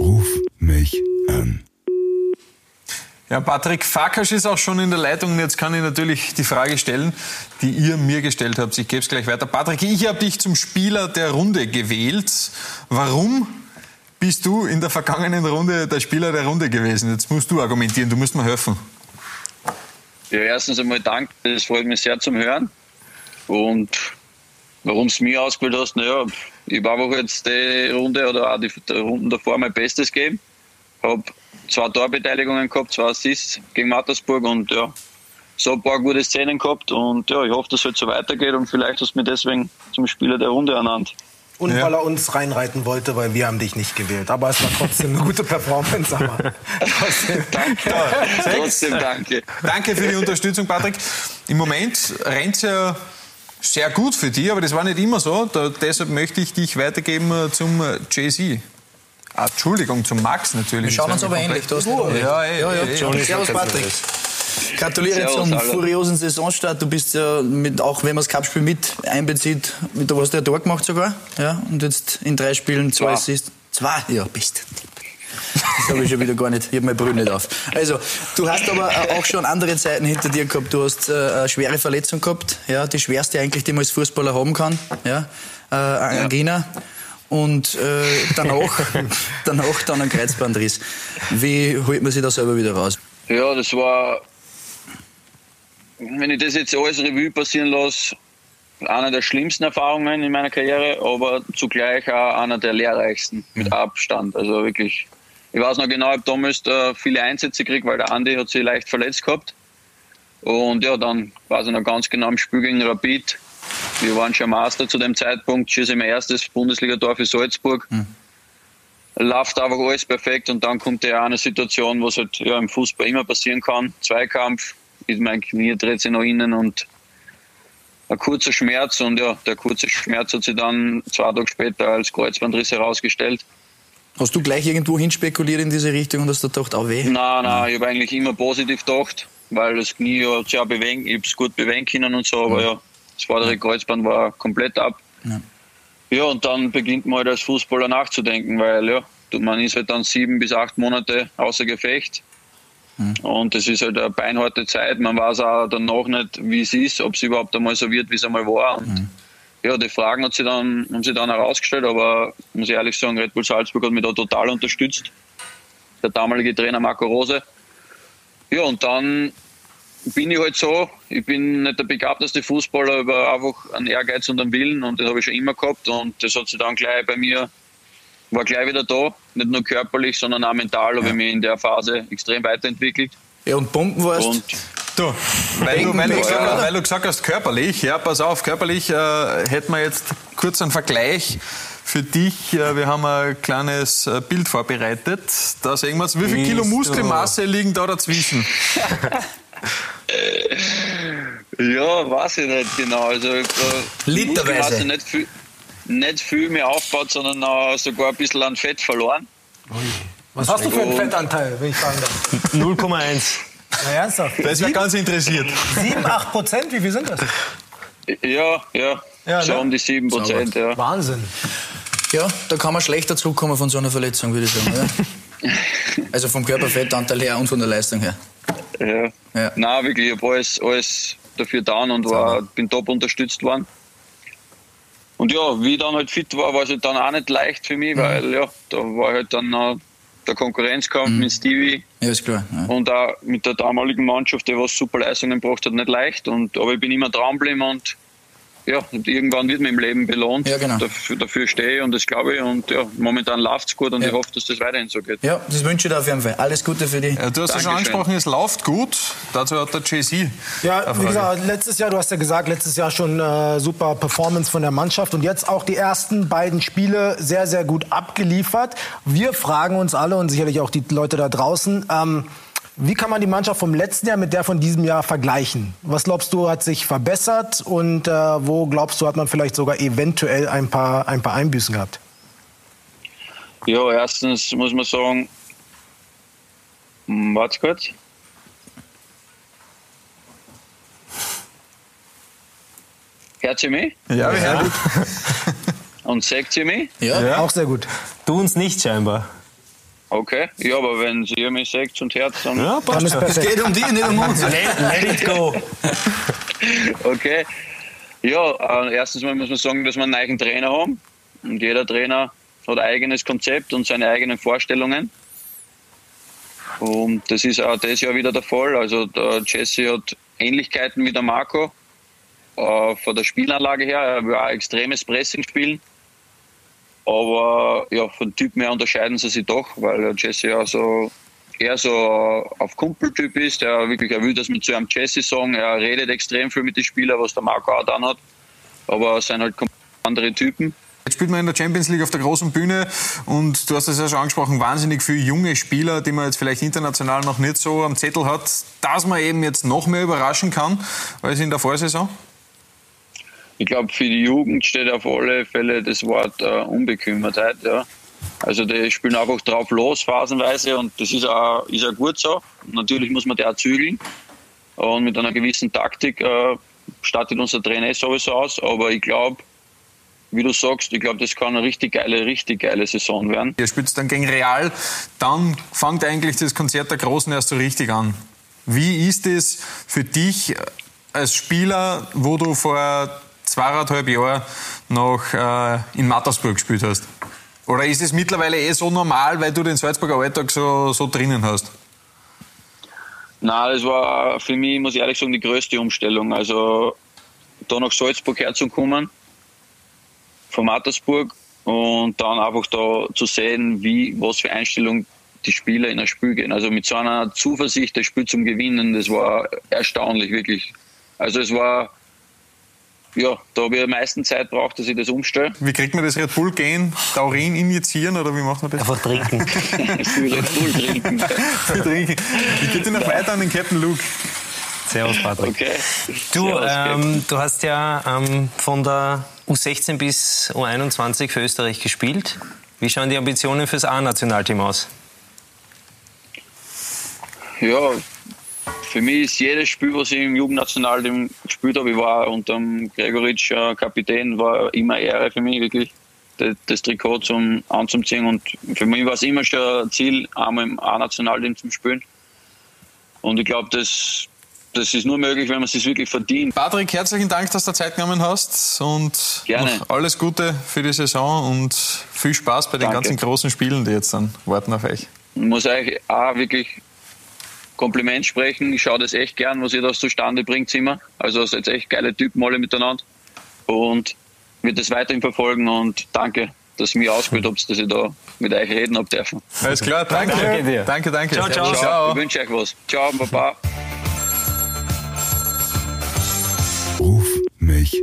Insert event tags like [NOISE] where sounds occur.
Ruf mich an. Ja, Patrick Fakasch ist auch schon in der Leitung. Jetzt kann ich natürlich die Frage stellen, die ihr mir gestellt habt. Ich gebe es gleich weiter. Patrick, ich habe dich zum Spieler der Runde gewählt. Warum bist du in der vergangenen Runde der Spieler der Runde gewesen? Jetzt musst du argumentieren, du musst mir helfen. Ja, erstens einmal Dank, das freut mich sehr zum Hören. Und warum es mir ausgewählt hast, naja, ich war einfach jetzt die Runde oder auch die, die Runden davor mein Bestes gegeben. Habe zwei Torbeteiligungen gehabt, zwei Assists gegen Mattersburg und ja, so ein paar gute Szenen gehabt und ja, ich hoffe, dass es halt so weitergeht und vielleicht hast du mich deswegen zum Spieler der Runde ernannt. Und ja. weil er uns reinreiten wollte, weil wir haben dich nicht gewählt. Aber es war trotzdem eine gute Performance. Aber [LAUGHS] trotzdem danke. trotzdem danke. Danke für die Unterstützung, Patrick. Im Moment rennt es ja sehr gut für dich, aber das war nicht immer so. Da, deshalb möchte ich dich weitergeben äh, zum äh, Jay-Z. Ah, Entschuldigung, zum Max natürlich. Wir schauen uns aber ähnlich. Du hast ja, ja, ja, ja, ja. Servus, Patrick. Gratuliere Servus, zum furiosen Saisonstart. Du bist ja, mit, auch wenn man das Cup-Spiel mit einbezieht, mit, du hast ja Tor gemacht sogar. Ja, und jetzt in drei Spielen zwei Assists. Zwei? Ja, bist. Das habe ich schon wieder gar nicht. Ich habe meine Brille nicht auf. Also, du hast aber auch schon andere Zeiten hinter dir gehabt. Du hast äh, eine schwere Verletzung gehabt. Ja, die schwerste eigentlich, die man als Fußballer haben kann. Ja, äh, Angina. Ja und äh, danach, [LAUGHS] danach dann ein Kreuzbandriss. Wie holt man sich da selber wieder raus? Ja, das war, wenn ich das jetzt alles Revue passieren lasse, eine der schlimmsten Erfahrungen in meiner Karriere, aber zugleich auch einer der lehrreichsten mit mhm. Abstand. Also wirklich, ich weiß noch genau, ich habe damals da viele Einsätze gekriegt, weil der Andi hat sich leicht verletzt gehabt. Und ja, dann weiß ich noch ganz genau im Spiel gegen Rapid wir waren schon Master zu dem Zeitpunkt, schieße mein erstes Bundesligator für Salzburg. Mhm. Läuft einfach alles perfekt und dann kommt ja eine Situation, was halt ja, im Fußball immer passieren kann. Zweikampf, ist mein Knie dreht sich nach innen und ein kurzer Schmerz und ja, der kurze Schmerz hat sich dann zwei Tage später als Kreuzbandriss herausgestellt. Hast du gleich irgendwo hinspekuliert in diese Richtung und hast du gedacht, auch weh? Nein, nein, ich habe eigentlich immer positiv gedacht, weil das Knie hat sich auch bewegen, ich habe es gut bewegen können und so, aber mhm. ja, das vordere Kreuzband war komplett ab. Ja. ja, und dann beginnt man halt als Fußballer nachzudenken, weil ja, man ist halt dann sieben bis acht Monate außer Gefecht. Mhm. Und das ist halt eine beinharte Zeit. Man weiß auch danach nicht, wie es ist, ob es überhaupt einmal so wird, wie es einmal war. Und mhm. Ja, die Fragen hat sie dann, haben sie dann herausgestellt, aber muss ich ehrlich sagen, Red Bull Salzburg hat mich da total unterstützt. Der damalige Trainer Marco Rose. Ja, und dann bin ich halt so. Ich bin nicht der begabteste Fußballer, aber einfach einen Ehrgeiz und einen Willen und das habe ich schon immer gehabt und das hat sich dann gleich bei mir, war gleich wieder da. Nicht nur körperlich, sondern auch mental habe ich mich in der Phase extrem weiterentwickelt. Ja, und Pumpen warst und Du, weil du, weil, du gesagt, weil du gesagt hast, körperlich, ja, pass auf, körperlich äh, hätten wir jetzt kurz einen Vergleich für dich. Äh, wir haben ein kleines äh, Bild vorbereitet. Da sehen wir Wie viel Kilo Muskelmasse liegen da dazwischen? [LAUGHS] ja, weiß ich nicht genau. Also, äh, Literweise. Nicht viel, nicht viel mehr aufgebaut, sondern auch sogar ein bisschen an Fett verloren. Was hast du für einen Fettanteil, wenn ich fragen darf? 0,1. Na ernsthaft? Das wäre ganz interessiert. 7, 8 Prozent? Wie viel sind das? Ja, ja. ja so ne? um die 7 Prozent, ja. Wahnsinn. Ja, da kann man schlechter zurückkommen von so einer Verletzung, würde ich sagen. Ja? [LAUGHS] also vom Körperfettanteil her und von der Leistung her. Ja. ja. Nein, wirklich, ich habe alles, alles dafür getan und war, bin top unterstützt worden. Und ja, wie ich dann halt fit war, war es halt dann auch nicht leicht für mich, mhm. weil ja, da war halt dann noch der Konkurrenzkampf mhm. mit Stevie. Ja, ist klar. Ja. Und auch mit der damaligen Mannschaft, die was super Leistungen gebracht hat, nicht leicht. Und, aber ich bin immer dran geblieben und ja, irgendwann wird man im Leben belohnt. Ja, genau. dafür, dafür stehe ich und das glaube ich. Und ja, momentan läuft es gut und ja. ich hoffe, dass das weiterhin so geht. Ja, das wünsche ich dir auf jeden Fall. Alles Gute für dich. Ja, du hast es schon angesprochen, es läuft gut. Dazu hat der JC. Ja, wie gesagt, letztes Jahr, du hast ja gesagt, letztes Jahr schon äh, super Performance von der Mannschaft und jetzt auch die ersten beiden Spiele sehr, sehr gut abgeliefert. Wir fragen uns alle und sicherlich auch die Leute da draußen, ähm, wie kann man die Mannschaft vom letzten Jahr mit der von diesem Jahr vergleichen? Was glaubst du, hat sich verbessert und äh, wo glaubst du, hat man vielleicht sogar eventuell ein paar, ein paar Einbüßen gehabt? Ja, erstens muss man sagen, hm, warte kurz. Hört ihr mich? Ja, wir hören Und sagt ihr mich? Ja. ja. auch sehr gut. Du uns nicht scheinbar. Okay, ja, aber wenn ihr mich sagt und Herz, dann. Ja, passt. Es geht um dich, nicht um uns. let, let it go. [LAUGHS] okay. Ja, äh, erstens mal muss man sagen, dass wir einen neuen Trainer haben. Und jeder Trainer hat ein eigenes Konzept und seine eigenen Vorstellungen. Und das ist auch dieses Jahr wieder der Fall. Also der Jesse hat Ähnlichkeiten mit der Marco. Äh, von der Spielanlage her, er will auch extremes Pressing spielen. Aber ja, von Typ her unterscheiden sie sich doch, weil Jesse ja so eher so auf Kumpeltyp ist. Er wirklich, er will das mit so einem Jesse sagen. Er redet extrem viel mit den Spielern, was der Marco auch dann hat. Aber es sind halt andere Typen. Jetzt spielt man in der Champions League auf der großen Bühne und du hast es ja schon angesprochen, wahnsinnig viele junge Spieler, die man jetzt vielleicht international noch nicht so am Zettel hat, dass man eben jetzt noch mehr überraschen kann als in der Vorsaison? Ich glaube, für die Jugend steht auf alle Fälle das Wort äh, Unbekümmertheit. Ja. Also die spielen einfach drauf los, phasenweise, und das ist auch, ist auch gut so. Natürlich muss man der zügeln und mit einer gewissen Taktik äh, startet unser Trainer sowieso aus, aber ich glaube, wie du sagst, ich glaube, das kann eine richtig geile, richtig geile Saison werden. Ihr spielt dann gegen Real, dann fängt eigentlich das Konzert der Großen erst so richtig an. Wie ist es für dich als Spieler, wo du vor zweieinhalb Jahren noch äh, in Mattersburg gespielt hast? Oder ist es mittlerweile eh so normal, weil du den Salzburger Alltag so, so drinnen hast? Nein, das war für mich, muss ich ehrlich sagen, die größte Umstellung. Also da nach Salzburg herzukommen von Mattersburg und dann einfach da zu sehen, wie, was für Einstellung die Spieler in ein Spiel gehen. Also mit so einer Zuversicht, das Spiel zum Gewinnen, das war erstaunlich, wirklich. Also es war, ja, da habe ich am meisten Zeit braucht, dass ich das umstelle. Wie kriegt man das Red Bull gehen? Taurin injizieren oder wie macht man das? Einfach trinken. [LAUGHS] Red Bull trinken. [LAUGHS] trinken. Wie geht denn noch weiter an den Captain Luke? Servus, Patrick. Okay. Du, Servus, ähm, du hast ja ähm, von der U16 bis U21 für Österreich gespielt. Wie schauen die Ambitionen fürs A-Nationalteam aus? Ja, für mich ist jedes Spiel, was ich im Jugendnationalteam gespielt habe, ich war unter dem Gregoritsch äh, Kapitän, war immer Ehre für mich, wirklich, das, Trikot zum anzuziehen. Und für mich war es immer schon ein Ziel, einmal im A-Nationalteam zu spielen. Und ich glaube, das, das ist nur möglich, wenn man es sich wirklich verdient. Patrick, herzlichen Dank, dass du Zeit genommen hast und Gerne. alles Gute für die Saison und viel Spaß bei den Danke. ganzen großen Spielen, die jetzt dann warten auf euch. Ich muss euch auch wirklich Kompliment sprechen. Ich schaue das echt gern, was ihr da zustande bringt immer. Also seid echt geile Typen alle miteinander und wird das weiterhin verfolgen und danke, dass ihr mich ausgebildet habt, dass ich da mit euch reden habe dürfen. Alles klar, danke. Danke dir. Danke, danke. Ciao, ciao. Ciao. Ich wünsche euch was. Ciao, Baba. Ruf mich